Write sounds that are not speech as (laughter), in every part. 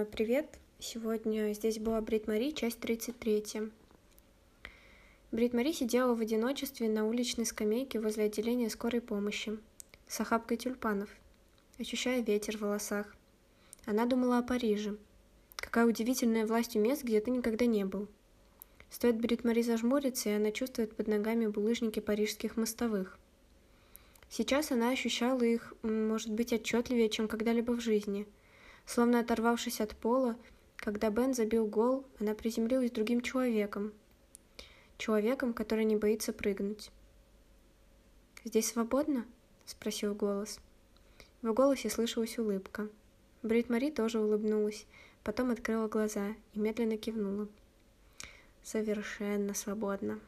А, Привет! Сегодня здесь была Брит Мари, часть 33. Брит Мари сидела в одиночестве на уличной скамейке возле отделения скорой помощи с охапкой тюльпанов, ощущая ветер в волосах. Она думала о Париже. Какая удивительная власть у мест, где ты никогда не был. Стоит Брит Мари зажмуриться, и она чувствует под ногами булыжники парижских мостовых. Сейчас она ощущала их, может быть, отчетливее, чем когда-либо в жизни. Словно оторвавшись от пола, когда Бен забил гол, она приземлилась другим человеком. Человеком, который не боится прыгнуть. «Здесь свободно?» — спросил голос. В голосе слышалась улыбка. Брит Мари тоже улыбнулась, потом открыла глаза и медленно кивнула. «Совершенно свободно».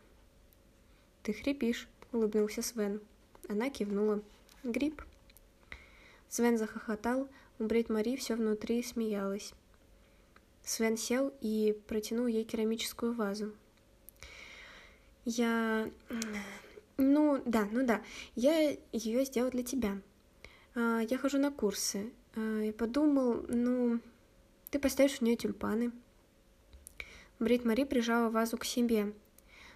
«Ты хрипишь», — улыбнулся Свен. Она кивнула. «Гриб». Свен захохотал, у Брит Мари все внутри смеялась. Свен сел и протянул ей керамическую вазу. «Я... Ну, да, ну да, я ее сделал для тебя. А, я хожу на курсы. А, и подумал, ну, ты поставишь в нее тюльпаны». Брит Мари прижала вазу к себе,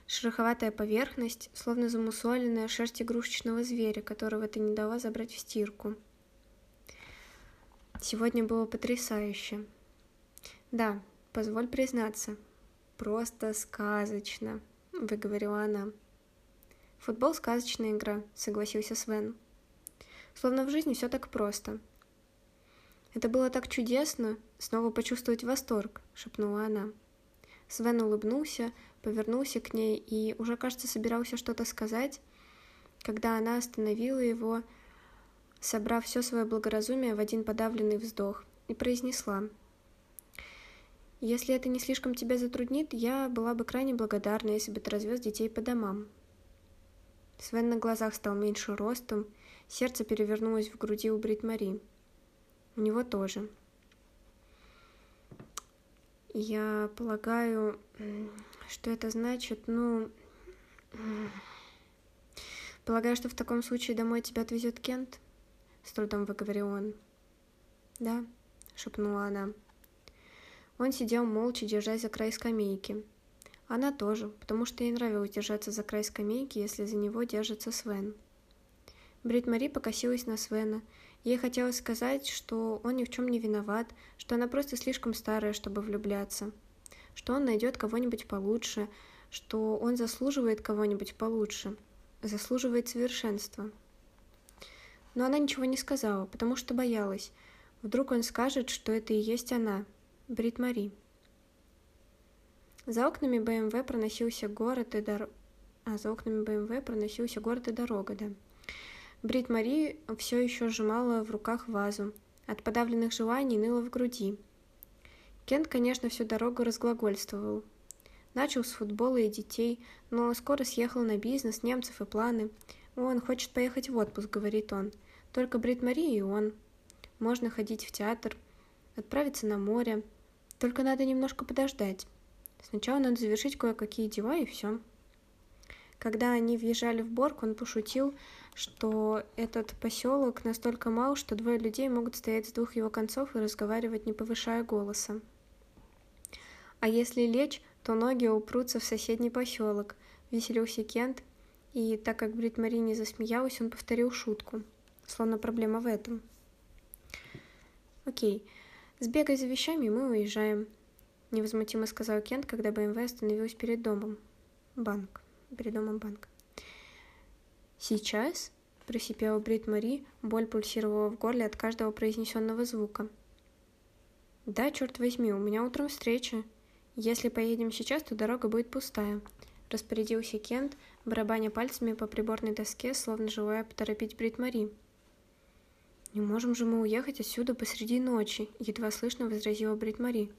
Шероховатая поверхность, словно замусоленная шерсть игрушечного зверя, которого ты не дала забрать в стирку. Сегодня было потрясающе. Да, позволь признаться, просто сказочно, выговорила она. Футбол — сказочная игра, согласился Свен. Словно в жизни все так просто. Это было так чудесно, снова почувствовать восторг, шепнула она. Свен улыбнулся, повернулся к ней и уже, кажется, собирался что-то сказать, когда она остановила его, собрав все свое благоразумие в один подавленный вздох, и произнесла. «Если это не слишком тебя затруднит, я была бы крайне благодарна, если бы ты развез детей по домам». Свен на глазах стал меньше ростом, сердце перевернулось в груди у Брит Мари. У него тоже. Я полагаю, что это значит, ну... Полагаю, что в таком случае домой тебя отвезет Кент? С трудом выговорил он. Да, шепнула она. Он сидел молча, держась за край скамейки. Она тоже, потому что ей нравилось держаться за край скамейки, если за него держится Свен. Брит Мари покосилась на Свена, Ей хотелось сказать, что он ни в чем не виноват, что она просто слишком старая, чтобы влюбляться, что он найдет кого-нибудь получше, что он заслуживает кого-нибудь получше, заслуживает совершенства. Но она ничего не сказала, потому что боялась. Вдруг он скажет, что это и есть она, Брит Мари. За окнами БМВ проносился город и дор... А, за окнами БМВ проносился город и дорога, да. Брит Мари все еще сжимала в руках вазу. От подавленных желаний ныло в груди. Кент, конечно, всю дорогу разглагольствовал. Начал с футбола и детей, но скоро съехал на бизнес, немцев и планы. Он хочет поехать в отпуск, говорит он. Только Брит Мари и он. Можно ходить в театр, отправиться на море. Только надо немножко подождать. Сначала надо завершить кое-какие дела и все. Когда они въезжали в Борг, он пошутил, что этот поселок настолько мал, что двое людей могут стоять с двух его концов и разговаривать, не повышая голоса. А если лечь, то ноги упрутся в соседний поселок, веселился Кент, и так как Брит Мари не засмеялась, он повторил шутку, словно проблема в этом. «Окей, сбегай за вещами, мы уезжаем», — невозмутимо сказал Кент, когда БМВ остановилась перед домом. Банк. Перед домом банк. «Сейчас?» — просипела Брит Мари, боль пульсировала в горле от каждого произнесенного звука. «Да, черт возьми, у меня утром встреча. Если поедем сейчас, то дорога будет пустая», — распорядился Кент, барабаня пальцами по приборной доске, словно желая поторопить Брит Мари. «Не можем же мы уехать отсюда посреди ночи», — едва слышно возразила Брит Мари.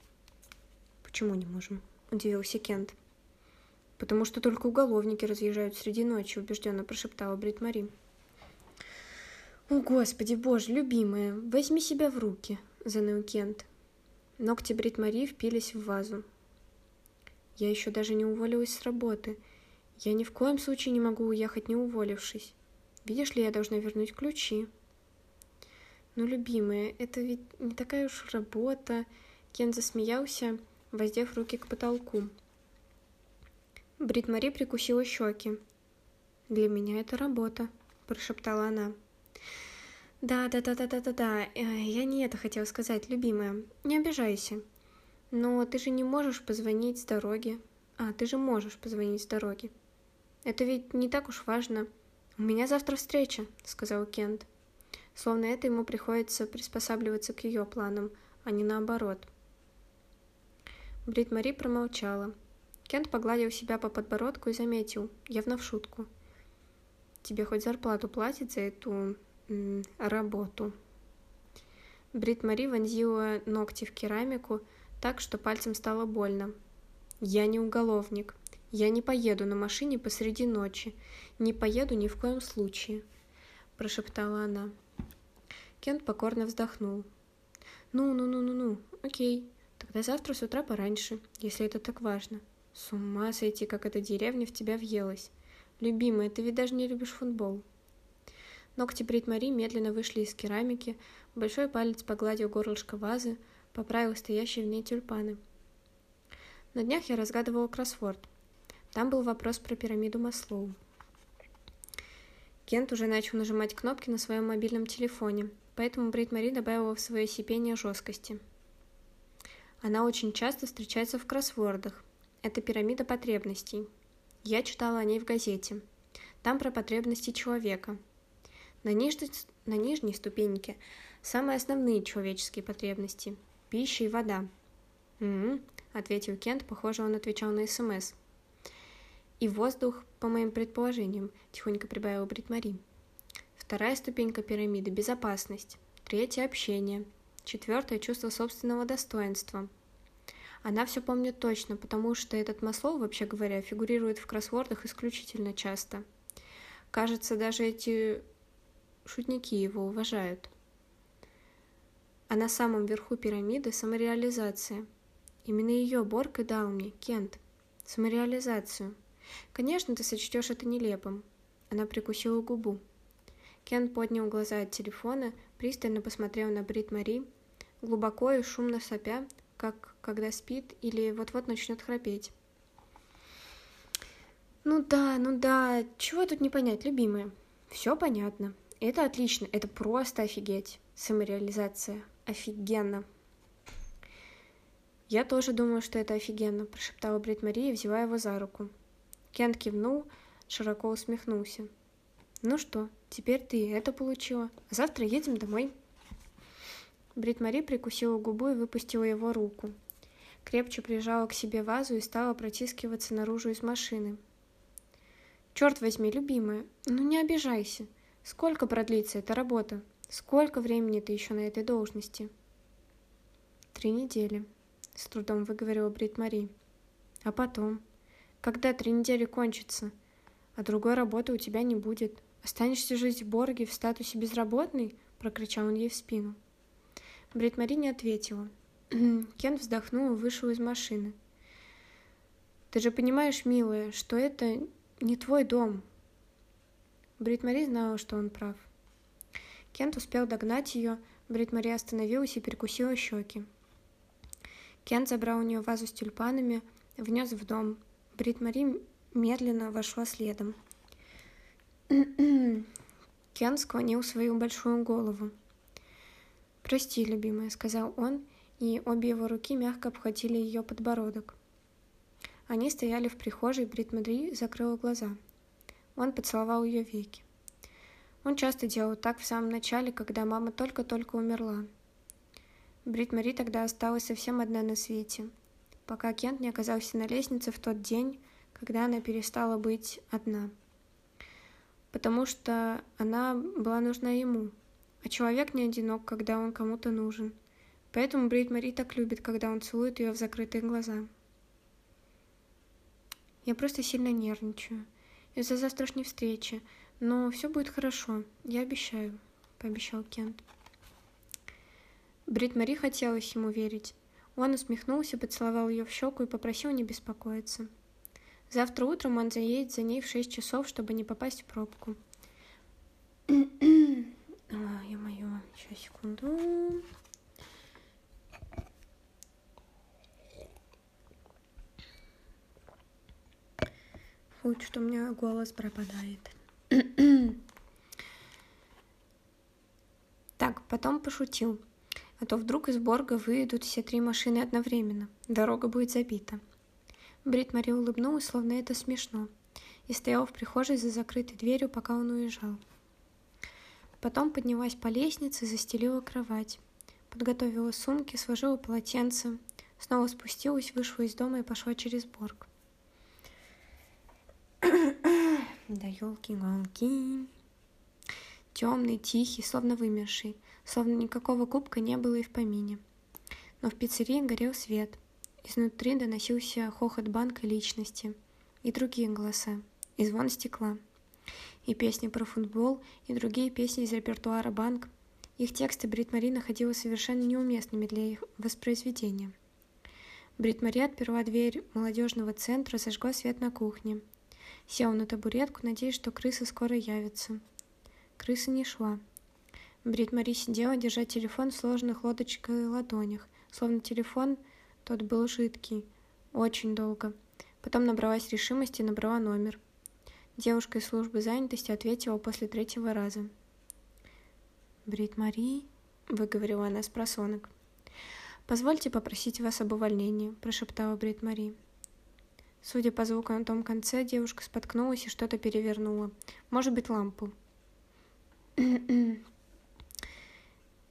«Почему не можем?» — удивился Кент. «Потому что только уголовники разъезжают среди ночи», — убежденно прошептала Брит Мари. «О, Господи, Боже, любимая, возьми себя в руки», — заныл Кент. Ногти Брит Мари впились в вазу. «Я еще даже не уволилась с работы. Я ни в коем случае не могу уехать, не уволившись. Видишь ли, я должна вернуть ключи». «Ну, любимая, это ведь не такая уж работа. Кен засмеялся, воздев руки к потолку. Брит Мари прикусила щеки. «Для меня это работа», — прошептала она. «Да, да, да, да, да, да, да, э, я не это хотела сказать, любимая. Не обижайся. Но ты же не можешь позвонить с дороги. А, ты же можешь позвонить с дороги. Это ведь не так уж важно. У меня завтра встреча, сказал Кент. Словно это ему приходится приспосабливаться к ее планам, а не наоборот. Брит Мари промолчала. Кент погладил себя по подбородку и заметил, явно в шутку. «Тебе хоть зарплату платят за эту... М, работу?» Брит Мари вонзила ногти в керамику так, что пальцем стало больно. «Я не уголовник. Я не поеду на машине посреди ночи. Не поеду ни в коем случае», – прошептала она. Кент покорно вздохнул. «Ну-ну-ну-ну-ну, окей. Тогда завтра с утра пораньше, если это так важно. С ума сойти, как эта деревня в тебя въелась. Любимая, ты ведь даже не любишь футбол». Ногти Брит Мари медленно вышли из керамики, большой палец погладил горлышко вазы, поправил стоящие в ней тюльпаны. На днях я разгадывала кроссворд. Там был вопрос про пирамиду Маслоу. Кент уже начал нажимать кнопки на своем мобильном телефоне, поэтому Брит Мари добавила в свое сипение жесткости. Она очень часто встречается в кроссвордах. Это пирамида потребностей. Я читала о ней в газете. Там про потребности человека. На нижней, на нижней ступеньке самые основные человеческие потребности – пища и вода. «М-м», ответил Кент, похоже, он отвечал на СМС. «И воздух, по моим предположениям», – тихонько прибавила Брит Мари. Вторая ступенька пирамиды – безопасность. Третья – общение. Четвертое – чувство собственного достоинства. Она все помнит точно, потому что этот Маслоу, вообще говоря, фигурирует в кроссвордах исключительно часто. Кажется, даже эти шутники его уважают. А на самом верху пирамиды самореализация. Именно ее Борг и дал мне, Кент. Самореализацию. Конечно, ты сочтешь это нелепым. Она прикусила губу. Кен поднял глаза от телефона, пристально посмотрел на Брит Мари, глубоко и шумно сопя, как когда спит или вот-вот начнет храпеть. Ну да, ну да, чего тут не понять, любимая? Все понятно. Это отлично, это просто офигеть. Самореализация. Офигенно. Я тоже думаю, что это офигенно, прошептала Брит Мария, взяла его за руку. Кент кивнул, широко усмехнулся. Ну что, теперь ты это получила. Завтра едем домой. Брит Мари прикусила губу и выпустила его руку. Крепче прижала к себе вазу и стала протискиваться наружу из машины. «Черт возьми, любимая, ну не обижайся. Сколько продлится эта работа? Сколько времени ты еще на этой должности?» «Три недели», — с трудом выговорила Брит Мари. «А потом? Когда три недели кончатся? А другой работы у тебя не будет. Останешься жить в Борге в статусе безработной?» — прокричал он ей в спину. Брит Мари не ответила. (clears throat) Кен вздохнул и вышел из машины. «Ты же понимаешь, милая, что это не твой дом». Брит Мари знала, что он прав. Кент успел догнать ее, Брит Мари остановилась и перекусила щеки. Кент забрал у нее вазу с тюльпанами, внес в дом. Брит Мари медленно вошла следом. (clears throat) Кен склонил свою большую голову. «Прости, любимая», — сказал он, и обе его руки мягко обхватили ее подбородок. Они стояли в прихожей, Брит Мадри закрыла глаза. Он поцеловал ее веки. Он часто делал так в самом начале, когда мама только-только умерла. Брит Мари тогда осталась совсем одна на свете, пока Кент не оказался на лестнице в тот день, когда она перестала быть одна. Потому что она была нужна ему, а человек не одинок, когда он кому-то нужен. Поэтому Брит Мари так любит, когда он целует ее в закрытые глаза. Я просто сильно нервничаю из-за завтрашней встречи, но все будет хорошо, я обещаю, пообещал Кент. Брит Мари хотелось ему верить. Он усмехнулся, поцеловал ее в щеку и попросил не беспокоиться. Завтра утром он заедет за ней в шесть часов, чтобы не попасть в пробку. Ой, мое, сейчас секунду. Фу, что у меня голос пропадает так, потом пошутил. А то вдруг из Борга выйдут все три машины одновременно. Дорога будет забита. Брит Мари улыбнулась, словно это смешно, и стояла в прихожей за закрытой дверью, пока он уезжал. Потом поднялась по лестнице, застелила кровать, подготовила сумки, сложила полотенце, снова спустилась, вышла из дома и пошла через Борг. Да елки-галки. Темный, тихий, словно вымерший, словно никакого кубка не было и в помине. Но в пиццерии горел свет — Изнутри доносился хохот банка личности и другие голоса, и звон стекла, и песни про футбол, и другие песни из репертуара банк. Их тексты Брит Мари находила совершенно неуместными для их воспроизведения. Брит Мари отперла дверь молодежного центра, зажгла свет на кухне. Села на табуретку, надеясь, что крыса скоро явится. Крыса не шла. Брит Мари сидела, держа телефон в сложенных лодочкой ладонях, словно телефон — тот был жидкий. Очень долго. Потом набралась решимости и набрала номер. Девушка из службы занятости ответила после третьего раза. «Брит Мари», — выговорила она с просонок. «Позвольте попросить вас об увольнении», — прошептала Брит Мари. Судя по звуку на том конце, девушка споткнулась и что-то перевернула. Может быть, лампу. (clears throat) «Нет,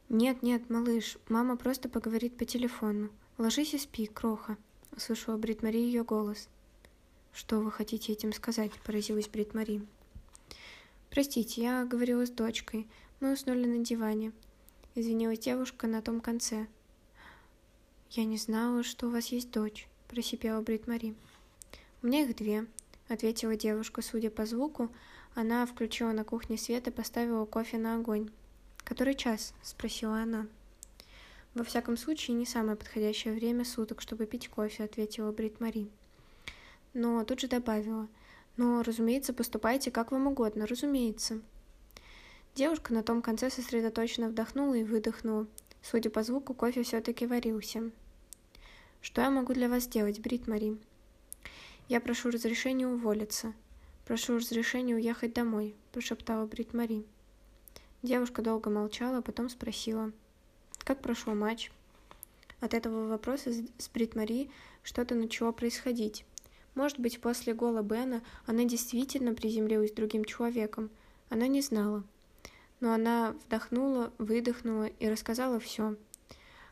нет, малыш, мама просто поговорит по телефону. «Ложись и спи, кроха», — услышала Брит Мари ее голос. «Что вы хотите этим сказать?» — поразилась Брит Мари. «Простите, я говорила с дочкой. Мы уснули на диване», — извинилась девушка на том конце. «Я не знала, что у вас есть дочь», — просипела Брит Мари. «У меня их две», — ответила девушка. Судя по звуку, она включила на кухне свет и поставила кофе на огонь. «Который час?» — спросила она. «Во всяком случае, не самое подходящее время суток, чтобы пить кофе», — ответила Брит Мари. Но тут же добавила. «Но, разумеется, поступайте как вам угодно, разумеется». Девушка на том конце сосредоточенно вдохнула и выдохнула. Судя по звуку, кофе все-таки варился. «Что я могу для вас сделать, Брит Мари?» «Я прошу разрешения уволиться. Прошу разрешения уехать домой», — прошептала Брит Мари. Девушка долго молчала, а потом спросила — как прошел матч? От этого вопроса с Брит Мари что-то начало происходить. Может быть, после гола Бена она действительно приземлилась другим человеком. Она не знала. Но она вдохнула, выдохнула и рассказала все.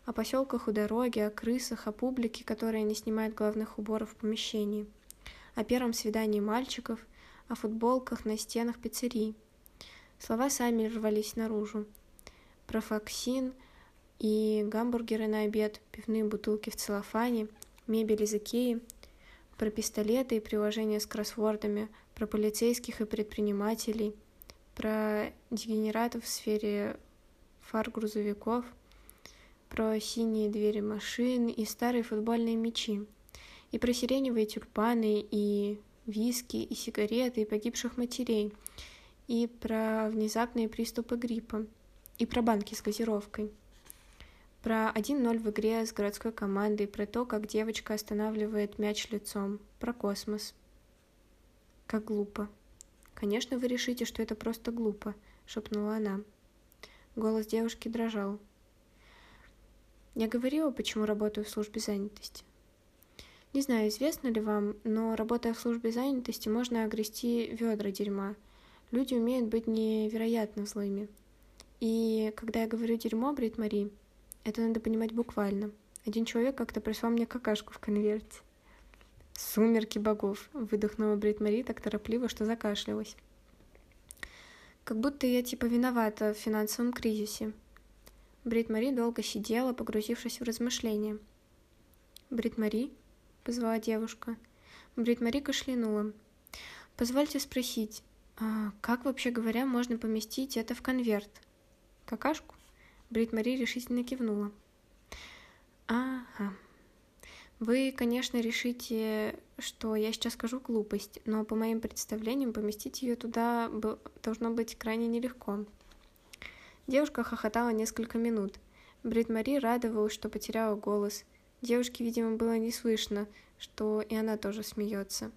О поселках у дороги, о крысах, о публике, которая не снимает главных уборов в помещении. О первом свидании мальчиков, о футболках на стенах пиццерий. Слова сами рвались наружу. Про Фоксин, и гамбургеры на обед, пивные бутылки в целлофане, мебель из Икеи, про пистолеты и приложения с кроссвордами, про полицейских и предпринимателей, про дегенератов в сфере фар грузовиков, про синие двери машин и старые футбольные мячи, и про сиреневые тюльпаны, и виски, и сигареты, и погибших матерей, и про внезапные приступы гриппа, и про банки с газировкой – про 1-0 в игре с городской командой, про то, как девочка останавливает мяч лицом, про космос. Как глупо. Конечно, вы решите, что это просто глупо, шепнула она. Голос девушки дрожал. Я говорила, почему работаю в службе занятости. Не знаю, известно ли вам, но работая в службе занятости, можно огрести ведра дерьма. Люди умеют быть невероятно злыми. И когда я говорю дерьмо, Брит Мари, это надо понимать буквально. Один человек как-то прислал мне какашку в конверте. «Сумерки богов!» — выдохнула Брит Мари так торопливо, что закашлялась. «Как будто я типа виновата в финансовом кризисе». Брит Мари долго сидела, погрузившись в размышления. «Брит Мари?» — позвала девушка. Брит Мари кашлянула. «Позвольте спросить, а как вообще говоря можно поместить это в конверт? Какашку?» Брит Мари решительно кивнула. Ага. Вы, конечно, решите, что я сейчас скажу глупость, но по моим представлениям поместить ее туда должно быть крайне нелегко. Девушка хохотала несколько минут. Брит Мари радовалась, что потеряла голос. Девушке, видимо, было не слышно, что и она тоже смеется.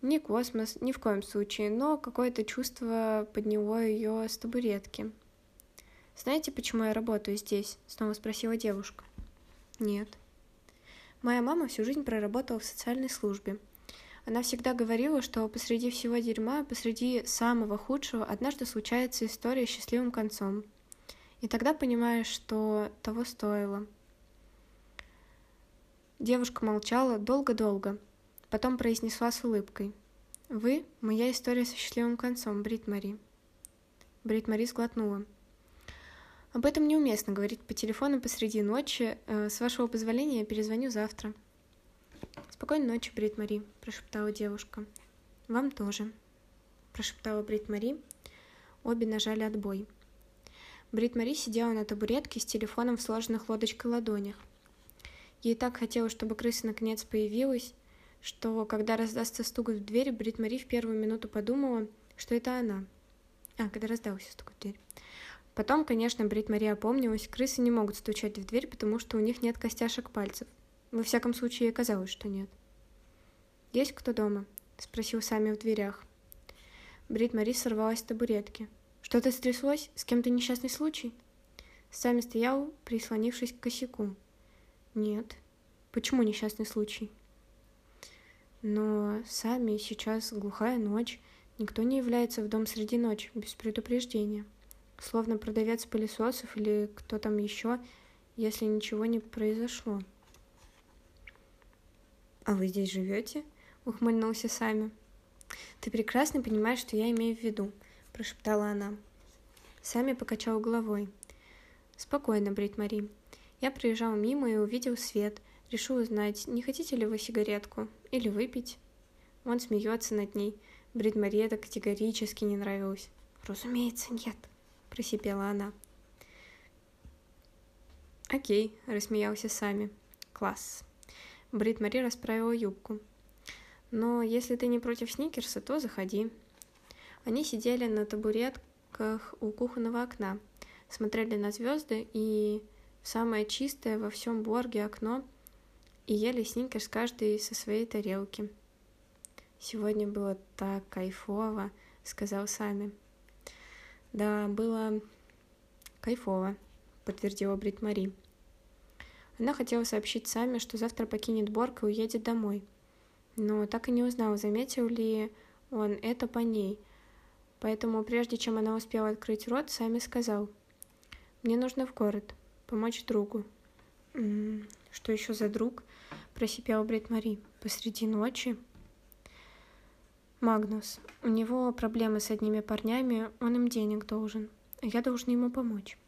Не космос, ни в коем случае, но какое-то чувство подняло ее с табуретки. «Знаете, почему я работаю здесь?» — снова спросила девушка. «Нет». Моя мама всю жизнь проработала в социальной службе. Она всегда говорила, что посреди всего дерьма, посреди самого худшего, однажды случается история с счастливым концом. И тогда понимаешь, что того стоило. Девушка молчала долго-долго, потом произнесла с улыбкой. «Вы — моя история со счастливым концом, Брит Мари». Брит Мари сглотнула. Об этом неуместно говорить по телефону посреди ночи. Э, с вашего позволения я перезвоню завтра. Спокойной ночи, Брит Мари, прошептала девушка. Вам тоже, прошептала Брит Мари. Обе нажали отбой. Брит Мари сидела на табуретке с телефоном в сложенных лодочкой ладонях. Ей так хотелось, чтобы крыса наконец появилась, что, когда раздастся стук в дверь, Брит Мари в первую минуту подумала, что это она. А, когда раздался стук в дверь. Потом, конечно, Брит Мария опомнилась, крысы не могут стучать в дверь, потому что у них нет костяшек пальцев. Во всяком случае, ей казалось, что нет. «Есть кто дома?» — спросил Сами в дверях. Брит Мари сорвалась с табуретки. «Что-то стряслось? С кем-то несчастный случай?» Сами стоял, прислонившись к косяку. «Нет. Почему несчастный случай?» «Но Сами сейчас глухая ночь. Никто не является в дом среди ночи без предупреждения» словно продавец пылесосов или кто там еще, если ничего не произошло. «А вы здесь живете?» — ухмыльнулся Сами. «Ты прекрасно понимаешь, что я имею в виду», — прошептала она. Сами покачал головой. «Спокойно, Брит Мари. Я проезжал мимо и увидел свет. Решил узнать, не хотите ли вы сигаретку? Или выпить?» Он смеется над ней. Брит Мари это категорически не нравилось. «Разумеется, нет», — просипела она. «Окей», — рассмеялся Сами. «Класс». Брит Мари расправила юбку. «Но если ты не против сникерса, то заходи». Они сидели на табуретках у кухонного окна, смотрели на звезды и самое чистое во всем Борге окно и ели сникерс каждый со своей тарелки. «Сегодня было так кайфово», — сказал Сами. Да, было кайфово, подтвердила Брит Мари. Она хотела сообщить Саме, что завтра покинет Борг и уедет домой. Но так и не узнала, заметил ли он это по ней. Поэтому, прежде чем она успела открыть рот, Сами сказал. «Мне нужно в город. Помочь другу». «М -м, «Что еще за друг?» – просипела Брит Мари. «Посреди ночи?» Магнус. У него проблемы с одними парнями, он им денег должен. Я должен ему помочь.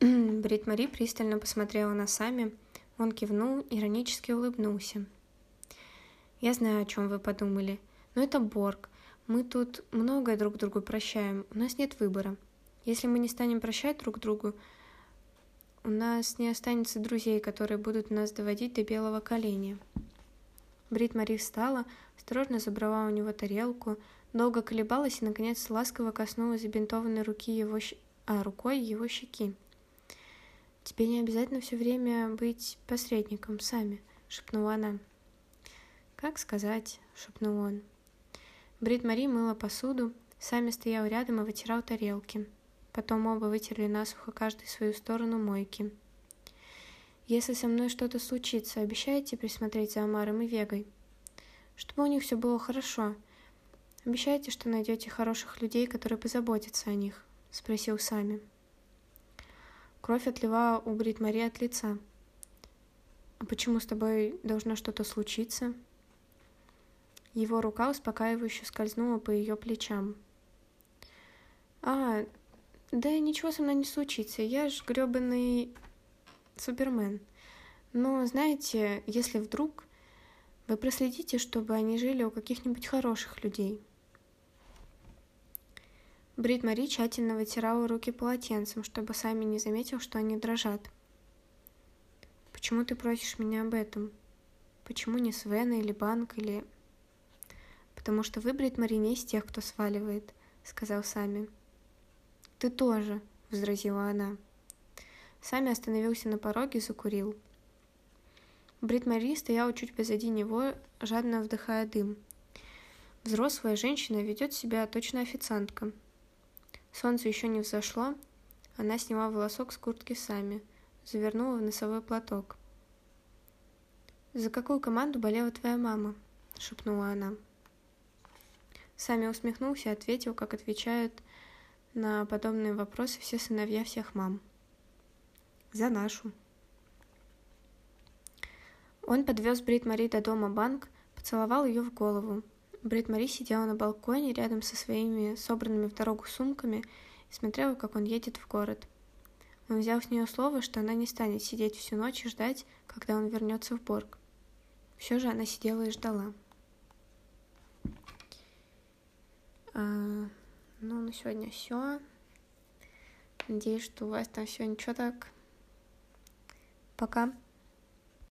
(clears throat) Брит Мари пристально посмотрела на Сами. Он кивнул, иронически улыбнулся. «Я знаю, о чем вы подумали. Но это Борг. Мы тут многое друг другу прощаем. У нас нет выбора. Если мы не станем прощать друг другу, у нас не останется друзей, которые будут нас доводить до белого коленя». Брит Мари встала, осторожно забрала у него тарелку, долго колебалась и, наконец, ласково коснулась забинтованной руки его щ... а, рукой его щеки. «Тебе не обязательно все время быть посредником, сами», — шепнула она. «Как сказать?» — шепнул он. Брит Мари мыла посуду, сами стоял рядом и вытирал тарелки. Потом оба вытерли насухо каждый свою сторону мойки. Если со мной что-то случится, обещаете присмотреть за Амаром и Вегой? Чтобы у них все было хорошо. Обещаете, что найдете хороших людей, которые позаботятся о них? Спросил Сами. Кровь отливала у Брит Мари от лица. А почему с тобой должно что-то случиться? Его рука успокаивающе скользнула по ее плечам. А, да ничего со мной не случится. Я ж гребаный Супермен. Но, знаете, если вдруг вы проследите, чтобы они жили у каких-нибудь хороших людей. Брит Мари тщательно вытирала руки полотенцем, чтобы сами не заметил, что они дрожат. «Почему ты просишь меня об этом? Почему не Свена или Банк или...» «Потому что вы, Брит Мари, не из тех, кто сваливает», — сказал Сами. «Ты тоже», — возразила она. Сами остановился на пороге и закурил. Брит Мари стояла чуть позади него, жадно вдыхая дым. Взрослая женщина ведет себя точно официантка. Солнце еще не взошло, она сняла волосок с куртки сами, завернула в носовой платок. «За какую команду болела твоя мама?» — шепнула она. Сами усмехнулся и ответил, как отвечают на подобные вопросы все сыновья всех мам. «За нашу». Он подвез Брит Мари до дома банк, поцеловал ее в голову. Брит Мари сидела на балконе рядом со своими собранными в дорогу сумками и смотрела, как он едет в город. Он взял с нее слово, что она не станет сидеть всю ночь и ждать, когда он вернется в Борг. Все же она сидела и ждала. А, ну, на сегодня все. Надеюсь, что у вас там все ничего так. Пока.